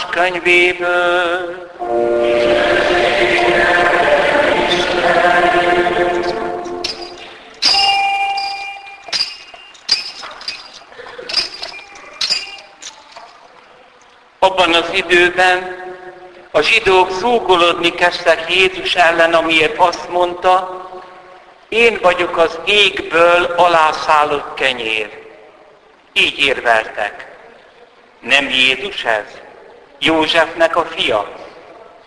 János könyvéből. Abban az időben a zsidók zúgolódni kezdtek Jézus ellen, amiért azt mondta, én vagyok az égből alászállott kenyér. Így érveltek. Nem Jézus ez? Józsefnek a fia?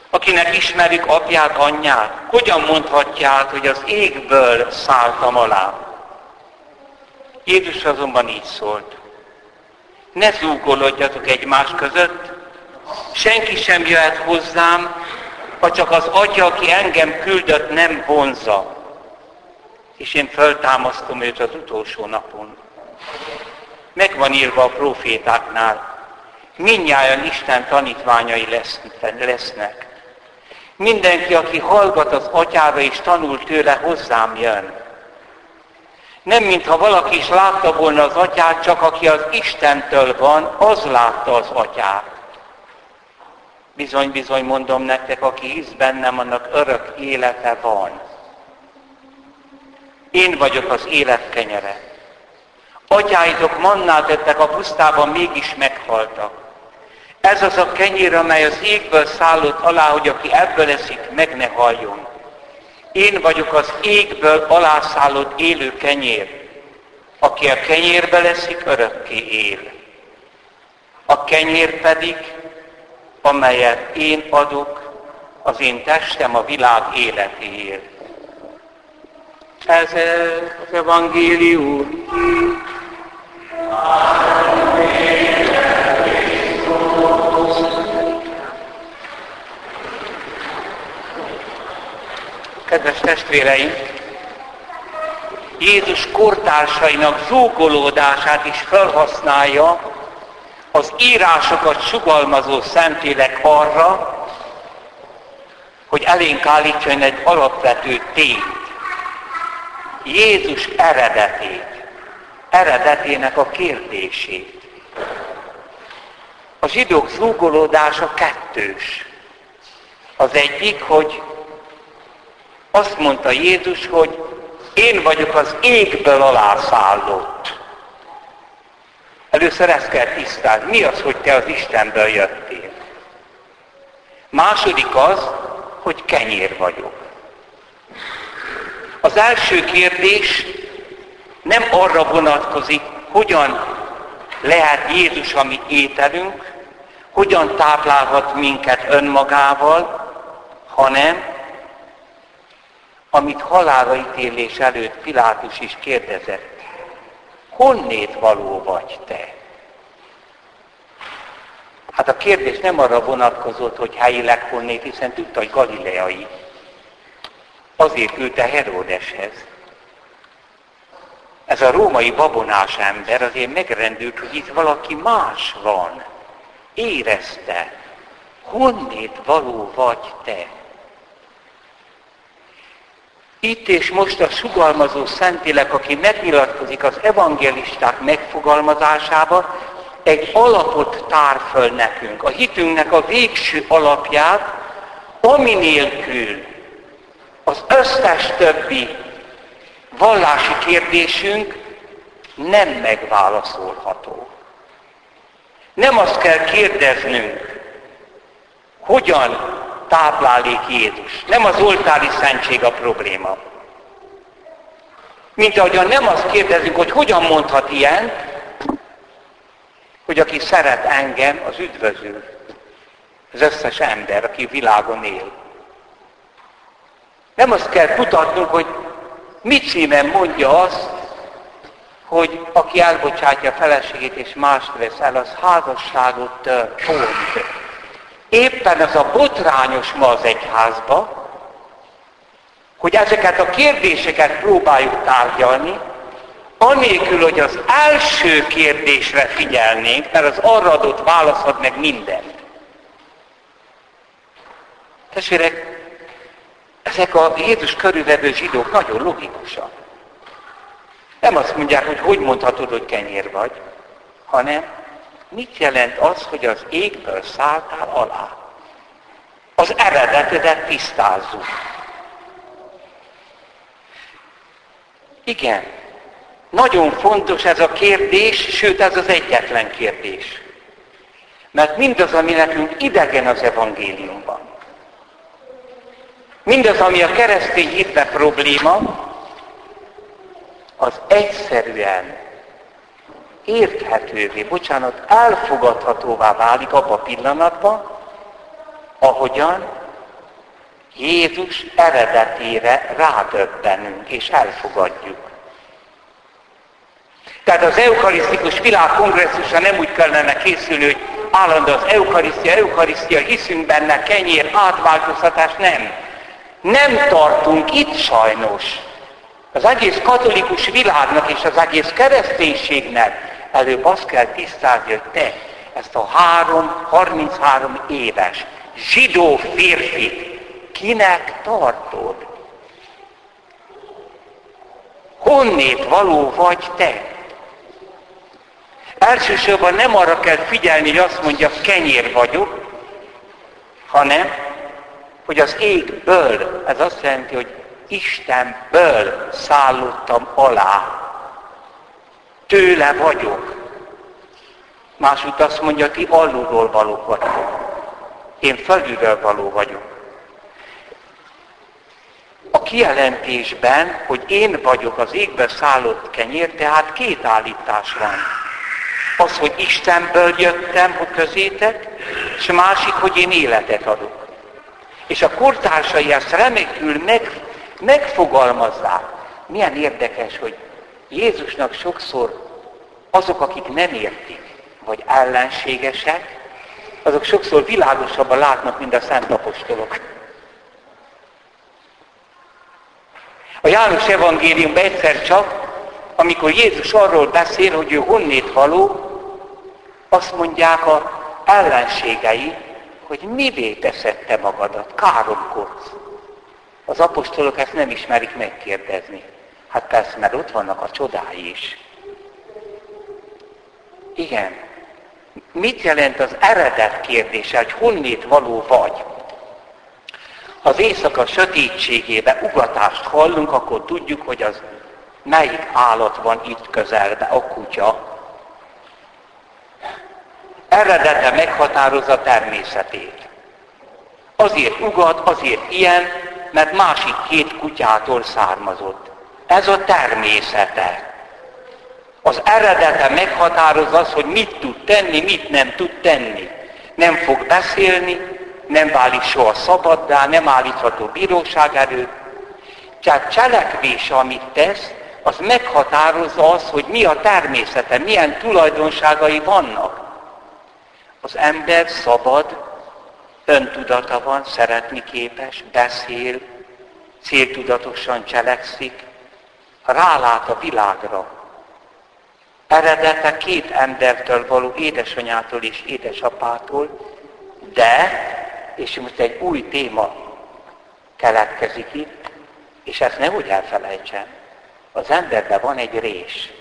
Akinek ismerik apját, anyját? Hogyan mondhatják, hogy az égből szálltam alá? Jézus azonban így szólt. Ne zúgolódjatok egymás között, senki sem jöhet hozzám, ha csak az Atya, aki engem küldött, nem vonza. És én föltámasztom őt az utolsó napon. Meg van írva a profétáknál. Mindnyájan Isten tanítványai lesznek. Mindenki, aki hallgat az atyára és tanul tőle, hozzám jön. Nem mintha valaki is látta volna az atyát, csak aki az Istentől van, az látta az atyát. Bizony, bizony mondom nektek, aki hisz bennem, annak örök élete van. Én vagyok az élet kenyere. Atyáitok mannát ettek a pusztában, mégis meghaltak. Ez az a kenyér, amely az égből szállott alá, hogy aki ebből eszik, meg ne haljon. Én vagyok az égből alászállott élő kenyér. Aki a kenyérbe leszik, örökké él. A kenyér pedig amelyet én adok, az én testem a világ életéért. Ez az evangélium. Kedves testvéreim, Jézus kortársainak zúgolódását is felhasználja az írásokat sugalmazó Szentlélek arra, hogy elénk állítson egy alapvető tényt. Jézus eredetét, eredetének a kérdését. A zsidók zúgolódása kettős. Az egyik, hogy azt mondta Jézus, hogy én vagyok az égből alászállott. Először ezt kell tisztázni. Mi az, hogy te az Istenből jöttél? Második az, hogy kenyér vagyok. Az első kérdés nem arra vonatkozik, hogyan lehet Jézus a mi ételünk, hogyan táplálhat minket önmagával, hanem amit halára ítélés előtt Pilátus is kérdezett honnét való vagy te? Hát a kérdés nem arra vonatkozott, hogy helyileg honnét, hiszen tudta, hogy galileai. Azért küldte Heródeshez. Ez a római babonás ember azért megrendült, hogy itt valaki más van. Érezte, honnét való vagy te? Itt és most a sugalmazó Szentlélek, aki megnyilatkozik az evangelisták megfogalmazásába, egy alapot tár föl nekünk, a hitünknek a végső alapját, ami nélkül az összes többi vallási kérdésünk nem megválaszolható. Nem azt kell kérdeznünk, hogyan táplálék Jézus. Nem az oltári szentség a probléma. Mint ahogyan nem azt kérdezünk, hogy hogyan mondhat ilyen, hogy aki szeret engem, az üdvözül. Az összes ember, aki világon él. Nem azt kell kutatnunk, hogy mit címen mondja azt, hogy aki elbocsátja a feleségét és mást vesz el, az házasságot pont. Éppen ez a botrányos ma az egyházba, hogy ezeket a kérdéseket próbáljuk tárgyalni, anélkül, hogy az első kérdésre figyelnénk, mert az arra adott válasz ad meg mindent. Testvérek, ezek a Jézus körülvevő zsidók nagyon logikusak. Nem azt mondják, hogy hogy mondhatod, hogy kenyér vagy, hanem mit jelent az, hogy az égből szálltál alá. Az eredetedet tisztázzuk. Igen, nagyon fontos ez a kérdés, sőt ez az egyetlen kérdés. Mert mindaz, ami nekünk idegen az evangéliumban, mindaz, ami a keresztény hitbe probléma, az egyszerűen érthetővé, bocsánat, elfogadhatóvá válik abba a pillanatban, ahogyan Jézus eredetére rádöbbenünk és elfogadjuk. Tehát az eukarisztikus világkongresszusra nem úgy kellene készülni, hogy állandó az eukarisztia, eukarisztia, hiszünk benne, kenyér, átváltoztatás, nem. Nem tartunk itt sajnos. Az egész katolikus világnak és az egész kereszténységnek előbb azt kell tisztázni, hogy te ezt a három, 33 éves zsidó férfit kinek tartod? Honnét való vagy te? Elsősorban nem arra kell figyelni, hogy azt mondja, kenyér vagyok, hanem, hogy az égből, ez azt jelenti, hogy Istenből szállottam alá. Tőle vagyok. Másút azt mondja, ti alulról valók vagyok. Én felülről való vagyok. A kijelentésben, hogy én vagyok az égbe szállott kenyér, tehát két állítás van. Az, hogy Istenből jöttem hogy közétek, és másik, hogy én életet adok. És a kortársai ezt remekül meg, megfogalmazzák. Milyen érdekes, hogy Jézusnak sokszor azok, akik nem értik, vagy ellenségesek, azok sokszor világosabban látnak, mint a szent apostolok. A János evangéliumban egyszer csak, amikor Jézus arról beszél, hogy ő honnét való, azt mondják a ellenségei, hogy mivé teszed te magadat, káromkodsz. Az apostolok ezt nem ismerik megkérdezni. Hát persze, mert ott vannak a csodái is. Igen. Mit jelent az eredet kérdése, hogy honnét való vagy? Az éjszaka sötétségébe ugatást hallunk, akkor tudjuk, hogy az melyik állat van itt közelbe, a kutya. Eredete meghatározza természetét. Azért ugat, azért ilyen, mert másik két kutyától származott. Ez a természete. Az eredete meghatározza az, hogy mit tud tenni, mit nem tud tenni. Nem fog beszélni, nem válik soha szabaddá, nem állítható bíróság előtt. Tehát cselekvés, amit tesz, az meghatározza az, hogy mi a természete, milyen tulajdonságai vannak. Az ember szabad, öntudata van, szeretni képes, beszél, céltudatosan cselekszik, rálát a világra, eredete két embertől való édesanyától és édesapától, de, és most egy új téma keletkezik itt, és ezt nem úgy elfelejtsen, az emberben van egy rés.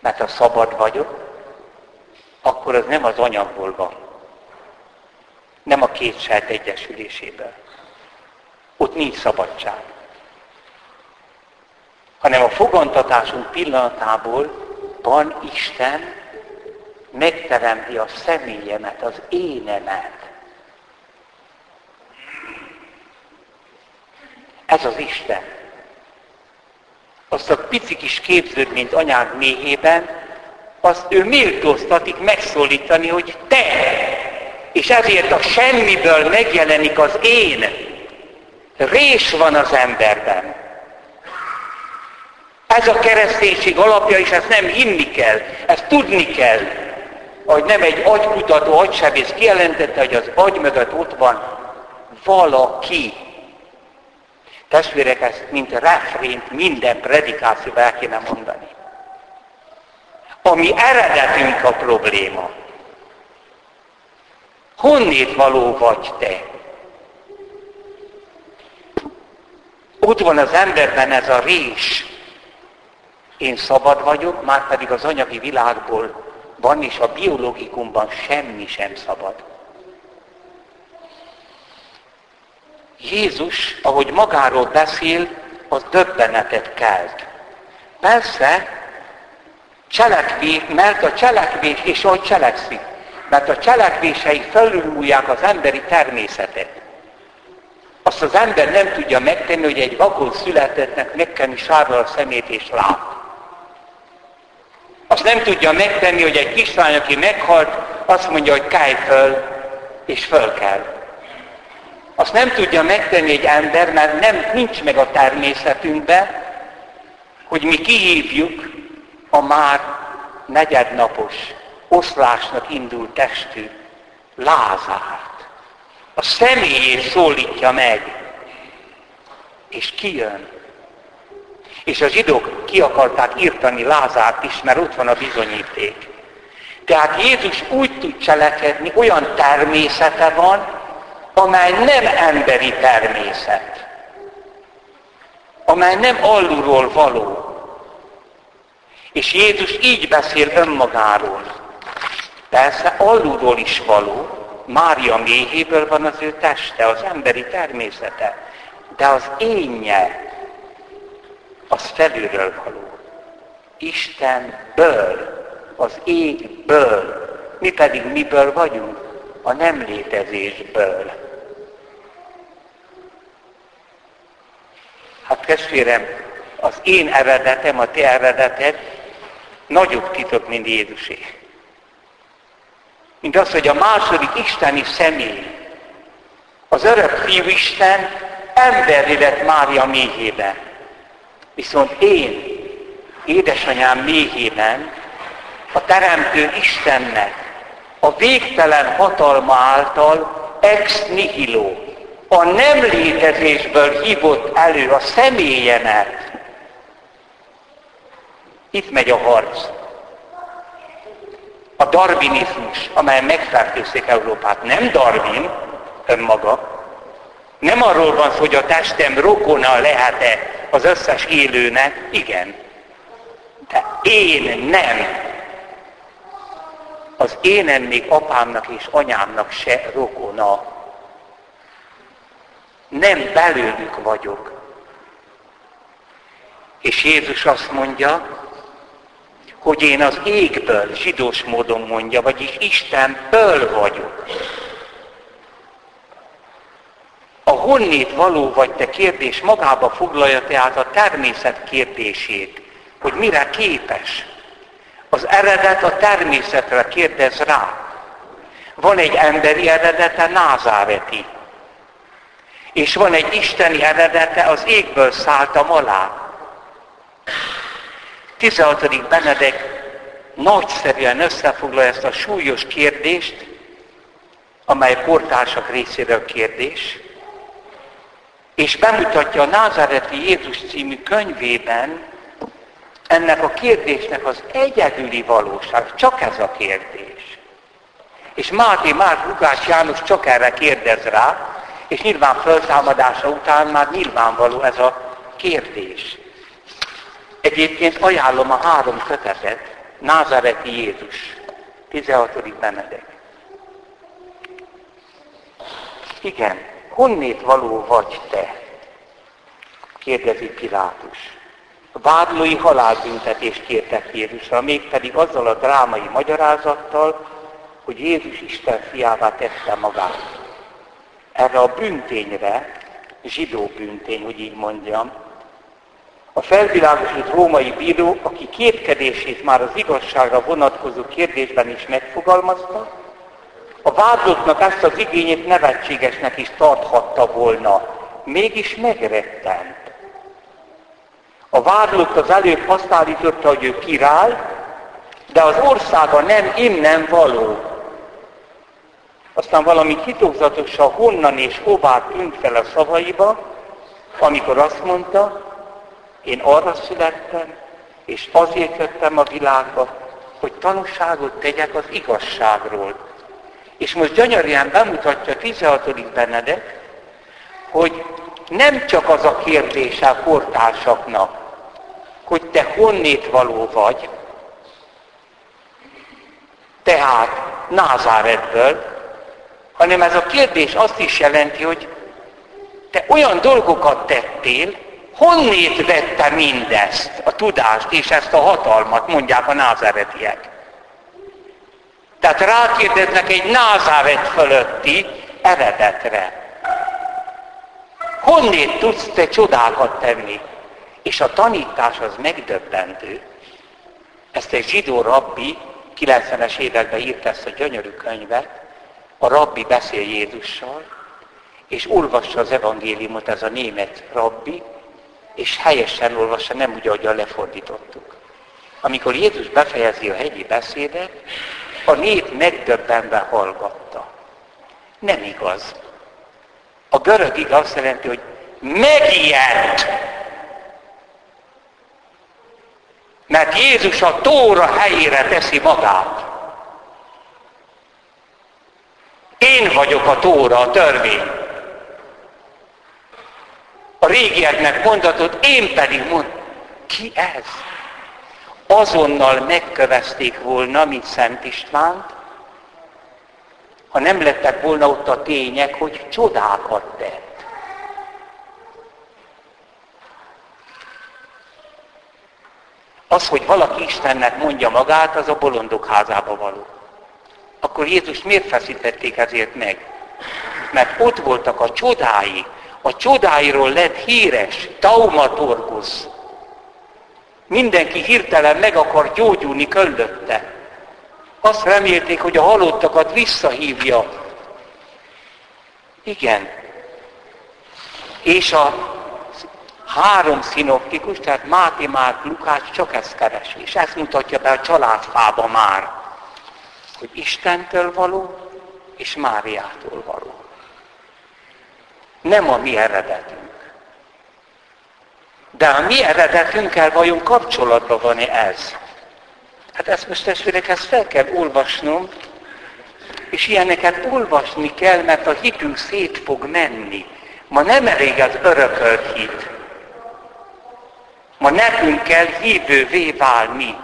Mert ha szabad vagyok, akkor az nem az anyagból van. Nem a két sejt egyesüléséből. Ott nincs szabadság hanem a fogantatásunk pillanatából van Isten megteremti a személyemet, az énemet. Ez az Isten. Azt a pici kis képződ, mint anyád méhében, azt ő méltóztatik megszólítani, hogy te! És ezért a semmiből megjelenik az én. Rés van az emberben. Ez a kereszténység alapja, és ezt nem hinni kell, ezt tudni kell. Hogy nem egy agykutató, agysebész kijelentette, hogy az agy mögött ott van valaki. Testvérek, ezt mint refrént minden predikációban el kéne mondani. Ami eredetünk a probléma. Honnét való vagy te? ott van az emberben ez a rés. Én szabad vagyok, már pedig az anyagi világból van, és a biológikumban semmi sem szabad. Jézus, ahogy magáról beszél, az döbbenetet kelt. Persze, cselekvés, mert a cselekvés, és ahogy cselekszik, mert a cselekvései felülmúlják az emberi természetet. Azt az ember nem tudja megtenni, hogy egy vakon születettnek megkenni sárra a szemét és lát. Azt nem tudja megtenni, hogy egy kislány, aki meghalt, azt mondja, hogy kelj föl, és föl kell. Azt nem tudja megtenni egy ember, mert nem, nincs meg a természetünkben, hogy mi kihívjuk a már negyednapos, oszlásnak indult testű Lázárt. A személyét szólítja meg, és kijön. És a zsidók ki akarták írtani Lázárt is, mert ott van a bizonyíték. Tehát Jézus úgy tud cselekedni, olyan természete van, amely nem emberi természet, amely nem alulról való. És Jézus így beszél önmagáról. Persze alulról is való, Mária méhéből van az ő teste, az emberi természete, de az énje, az felülről való. Istenből, az égből, mi pedig miből vagyunk? A nem létezésből. Hát testvérem, az én eredetem, a te eredeted nagyobb titok, mint Jézusé. Mint az, hogy a második isteni személy, az örök fiú Isten emberi lett Mária méhében. Viszont én, édesanyám méhében, a Teremtő Istennek a végtelen hatalma által ex nihilo, a nem létezésből hívott elő a személyemet. Itt megy a harc. A darwinizmus, amely megfertőzték Európát, nem Darwin önmaga, nem arról van szó, hogy a testem rokona lehet-e az összes élőnek, igen. De én nem. Az én még apámnak és anyámnak se rokona nem belőlük vagyok. És Jézus azt mondja, hogy én az égből, zsidós módon mondja, vagyis Istenből vagyok. A honnét való vagy te kérdés magába foglalja tehát a természet kérdését, hogy mire képes. Az eredet a természetre kérdez rá. Van egy emberi eredete, názáreti. És van egy isteni eredete, az égből szálltam alá. 16. Benedek nagyszerűen összefoglalja ezt a súlyos kérdést, amely portársak részéről kérdés, és bemutatja a Názáreti Jézus című könyvében ennek a kérdésnek az egyedüli valóság, csak ez a kérdés. És Máté, Márk, Lukács, János csak erre kérdez rá, és nyilván föltámadása után már nyilvánvaló ez a kérdés. Egyébként ajánlom a három kötetet, Názareti Jézus, 16. Benedek. Igen, honnét való vagy te? kérdezi Pilátus. A vádlói halálbüntetést kértek Jézusra, mégpedig azzal a drámai magyarázattal, hogy Jézus Isten fiává tette magát erre a büntényre, zsidó büntény, hogy így mondjam, a felvilágosult római bíró, aki kétkedését már az igazságra vonatkozó kérdésben is megfogalmazta, a vádlottnak ezt az igényét nevetségesnek is tarthatta volna, mégis megrettent. A vádlott az előbb azt állította, hogy ő király, de az országa nem innen való. Aztán valami titokzatosan honnan és hová tűnt fel a szavaiba, amikor azt mondta, én arra születtem, és azért jöttem a világba, hogy tanúságot tegyek az igazságról. És most gyönyörűen bemutatja 16. Benedek, hogy nem csak az a kérdése a kortársaknak, hogy te honnét való vagy, tehát Názáretből, hanem ez a kérdés azt is jelenti, hogy te olyan dolgokat tettél, honnét vette mindezt, a tudást és ezt a hatalmat, mondják a názáretiek. Tehát rákérdeznek egy názáret fölötti eredetre. Honnét tudsz te csodákat tenni? És a tanítás az megdöbbentő. Ezt egy zsidó rabbi 90-es években írt ezt a gyönyörű könyvet, a rabbi beszél Jézussal, és olvassa az evangéliumot ez a német rabbi, és helyesen olvassa, nem úgy, ahogyan lefordítottuk. Amikor Jézus befejezi a hegyi beszédet, a nép megdöbbenve hallgatta. Nem igaz. A görög igaz azt jelenti, hogy megijedt. Mert Jézus a tóra helyére teszi magát. Én vagyok a tóra, a törvény. A régieknek mondatot, én pedig mond. Ki ez? Azonnal megkövezték volna, mint Szent Istvánt, ha nem lettek volna ott a tények, hogy csodákat tett. Az, hogy valaki Istennek mondja magát, az a bolondok házába való. Akkor Jézus miért feszítették ezért meg? Mert ott voltak a csodái. A csodáiról lett híres, taumatorgusz. Mindenki hirtelen meg akar gyógyulni körülötte. Azt remélték, hogy a halottakat visszahívja. Igen. És a három szinoptikus, tehát Máté, Márk, Lukács csak ezt keres. És ezt mutatja be a családfába már, hogy Istentől való és Máriától való. Nem a mi eredetünk. De a mi eredetünkkel vajon kapcsolatban van-e ez? Hát ezt most testvérek, ezt fel kell olvasnom, és ilyeneket olvasni kell, mert a hitünk szét fog menni. Ma nem elég az örökölt hit. Ma nekünk kell hívővé válni.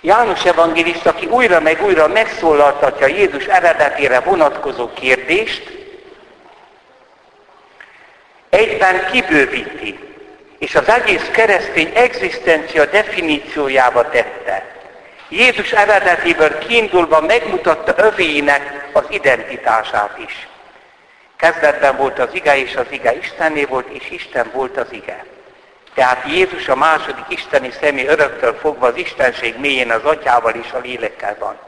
János evangélista, aki újra meg újra megszólaltatja Jézus eredetére vonatkozó kérdést, egyben kibővíti, és az egész keresztény egzisztencia definíciójába tette. Jézus eredetéből kiindulva megmutatta övéinek az identitását is. Kezdetben volt az ige, és az ige Istenné volt, és Isten volt az ige. Tehát Jézus a második isteni személy öröktől fogva az Istenség mélyén az atyával és a lélekkel van.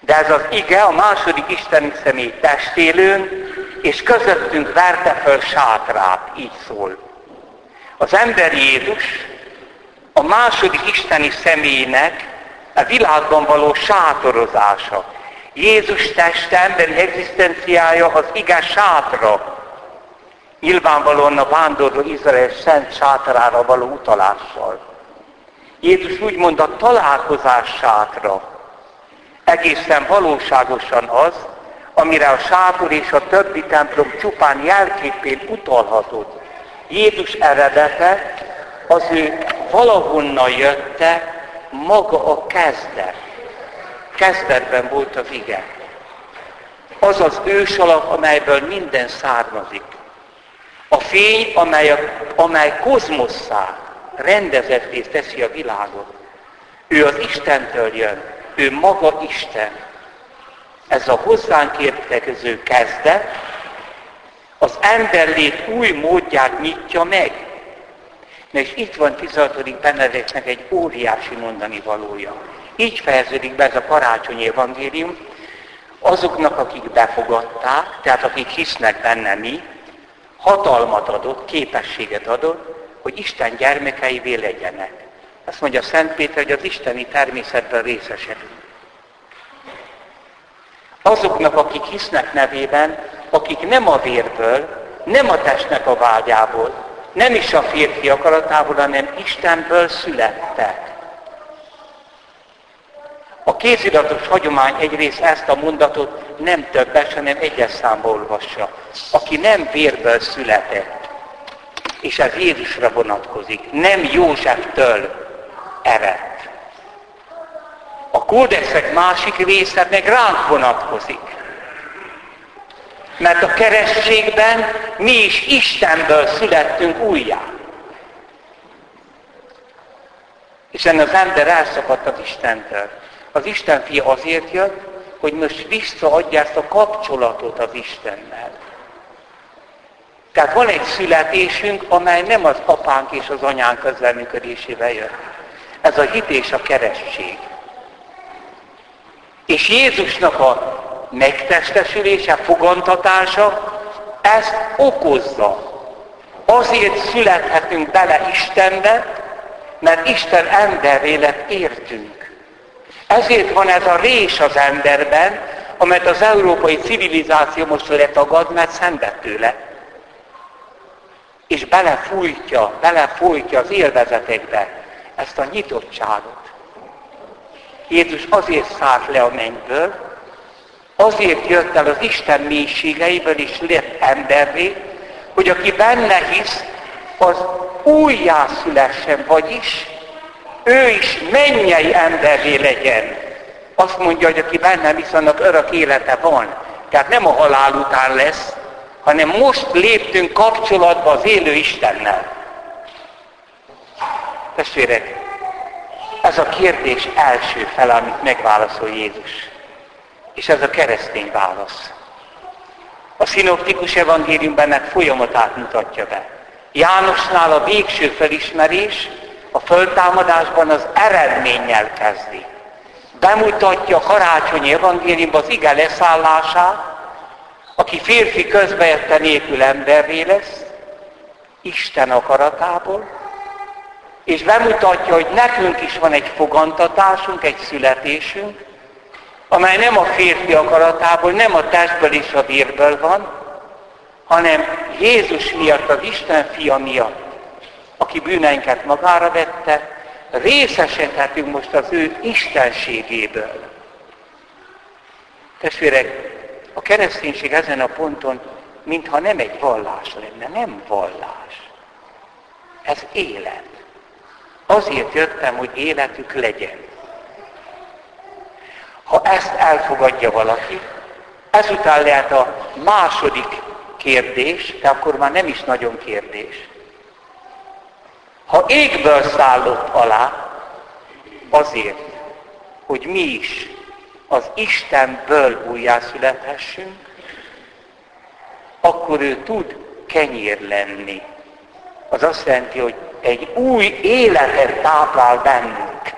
De ez az ige a második isteni személy testélőn, és közöttünk verte föl sátrát, így szól. Az ember Jézus a második isteni személynek a világban való sátorozása. Jézus teste, emberi egzisztenciája az igaz sátra. Nyilvánvalóan a vándorló Izrael szent sátrára való utalással. Jézus úgymond a találkozás sátra. Egészen valóságosan az, amire a sátor és a többi templom csupán jelképén utalhatott. Jézus eredete az ő valahonnan jötte maga a kezdet. Kezdetben volt az ige. Az az ősalap, amelyből minden származik. A fény, amely, a, amely kozmosszá rendezetté teszi a világot. Ő az Istentől jön. Ő maga Isten. Ez a hozzánk értekező kezdet, az emberlét új módját nyitja meg. És itt van 16. Benedeknek egy óriási mondani valója. Így fejeződik be ez a karácsonyi evangélium, azoknak, akik befogadták, tehát akik hisznek benne mi, hatalmat adott, képességet adott, hogy Isten gyermekeivé legyenek. Azt mondja Szent Péter, hogy az isteni természetben részesedünk. Azoknak, akik hisznek nevében, akik nem a vérből, nem a testnek a vágyából, nem is a férfi akaratából, hanem Istenből születtek. A kéziratos hagyomány egyrészt ezt a mondatot nem többes, hanem egyes számba olvassa. Aki nem vérből született, és ez Jézusra vonatkozik, nem Józseftől ered. A kódexek másik része meg ránk vonatkozik. Mert a kerességben mi is Istenből születtünk újjá. Hiszen az ember elszakadt az Istentől. Az Isten fia azért jött, hogy most visszaadja ezt a kapcsolatot az Istennel. Tehát van egy születésünk, amely nem az apánk és az anyánk közleműködésével jött. Ez a hit és a keresség. És Jézusnak a megtestesülése, fogantatása ezt okozza. Azért születhetünk bele Istenbe, mert Isten emberré lett értünk. Ezért van ez a rés az emberben, amelyet az európai civilizáció most letagad, mert szenved tőle. És belefújtja, belefújtja az élvezetekbe ezt a nyitottságot. Jézus azért szállt le a mennyből, azért jött el az Isten mélységeiből is lett emberré, hogy aki benne hisz, az újjászülessen, vagyis ő is mennyei emberré legyen. Azt mondja, hogy aki bennem hisz, annak örök élete van. Tehát nem a halál után lesz, hanem most léptünk kapcsolatba az élő Istennel. Testvérek, ez a kérdés első fele, amit megválaszol Jézus. És ez a keresztény válasz. A szinoptikus evangéliumban ennek folyamatát mutatja be. Jánosnál a végső felismerés a föltámadásban az eredménnyel kezdi. Bemutatja a karácsonyi evangéliumban az ige leszállását, aki férfi közbejette nélkül emberré lesz, Isten akaratából, és bemutatja, hogy nekünk is van egy fogantatásunk, egy születésünk, amely nem a férfi akaratából, nem a testből és a vérből van, hanem Jézus miatt, az Isten fia miatt, aki bűneinket magára vette, részesedhetünk most az ő istenségéből. Testvérek, a kereszténység ezen a ponton, mintha nem egy vallás lenne, nem vallás. Ez élet. Azért jöttem, hogy életük legyen. Ha ezt elfogadja valaki, ezután lehet a második kérdés, de akkor már nem is nagyon kérdés. Ha égből szállott alá, azért, hogy mi is az Istenből újjászülethessünk, akkor ő tud kenyér lenni. Az azt jelenti, hogy egy új életet táplál bennünk,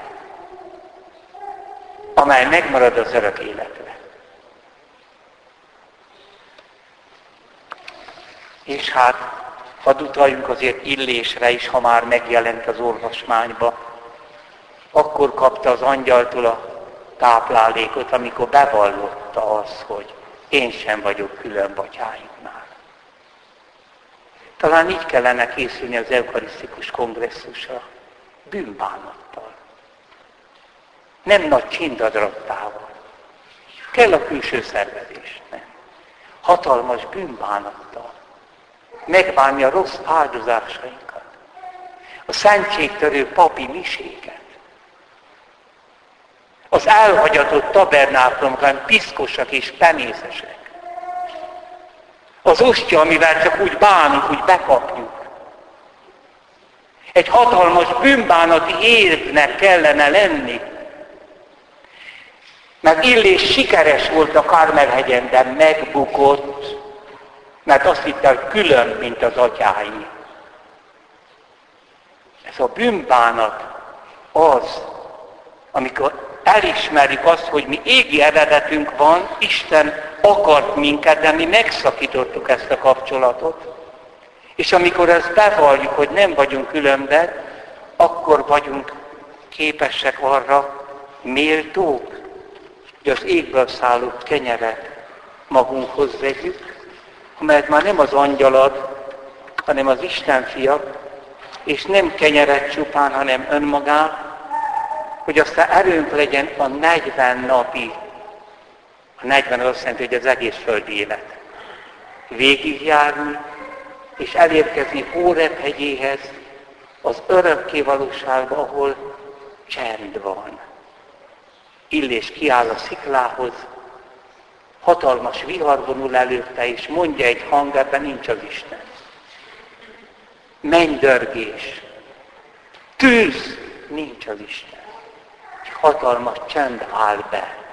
amely megmarad az örök életre. És hát hadd utaljunk azért illésre is, ha már megjelent az orvosmányba. Akkor kapta az angyaltól a táplálékot, amikor bevallotta az, hogy én sem vagyok külön batyáinknál. Talán így kellene készülni az eukarisztikus kongresszusra, bűnbánattal. Nem nagy csindadrattával. Kell a külső szervezés, nem. Hatalmas bűnbánattal. Megbánni a rossz áldozásainkat. A szentségtörő papi miséget. Az elhagyatott tabernáklomban piszkosak és penészesek. Az ostya, amivel csak úgy bánunk, úgy bekapjuk. Egy hatalmas bűnbánati évnek kellene lenni. Mert Illés sikeres volt a Kármelhegyen, de megbukott, mert azt hitte, hogy külön, mint az atyái. Ez a bűnbánat az, amikor elismerjük azt, hogy mi égi eredetünk van, Isten akart minket, de mi megszakítottuk ezt a kapcsolatot. És amikor ezt bevalljuk, hogy nem vagyunk különben, akkor vagyunk képesek arra, méltók, hogy az égből szállott kenyeret magunkhoz vegyük, amelyet már nem az angyalad, hanem az Isten fia, és nem kenyeret csupán, hanem önmagát, hogy aztán erőnk legyen a 40 napi, a 40 azt jelenti, hogy az egész földi élet. Végigjárni, és elérkezni Hórep hegyéhez, az örökké valóságba, ahol csend van. Illés kiáll a sziklához, hatalmas vihar vonul előtte, és mondja egy hang, ebben nincs az Isten. Mennydörgés, tűz, nincs az Isten. Egy hatalmas csend áll be.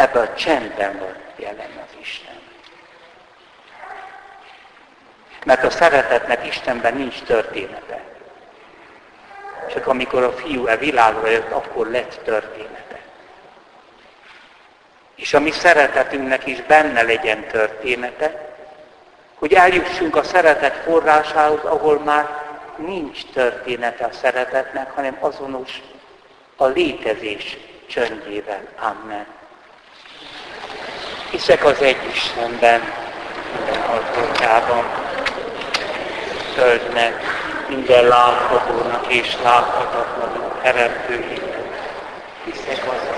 Ebben a csendben van jelen az Isten. Mert a szeretetnek Istenben nincs története. Csak amikor a fiú e világra jött, akkor lett története. És a mi szeretetünknek is benne legyen története, hogy eljussunk a szeretet forrásához, ahol már nincs története a szeretetnek, hanem azonos a létezés csöndjével. Amen. Hiszek az egy Istenben, minden alkotában földnek, minden láthatónak és láthatatlannak teremtőjének. Hiszek az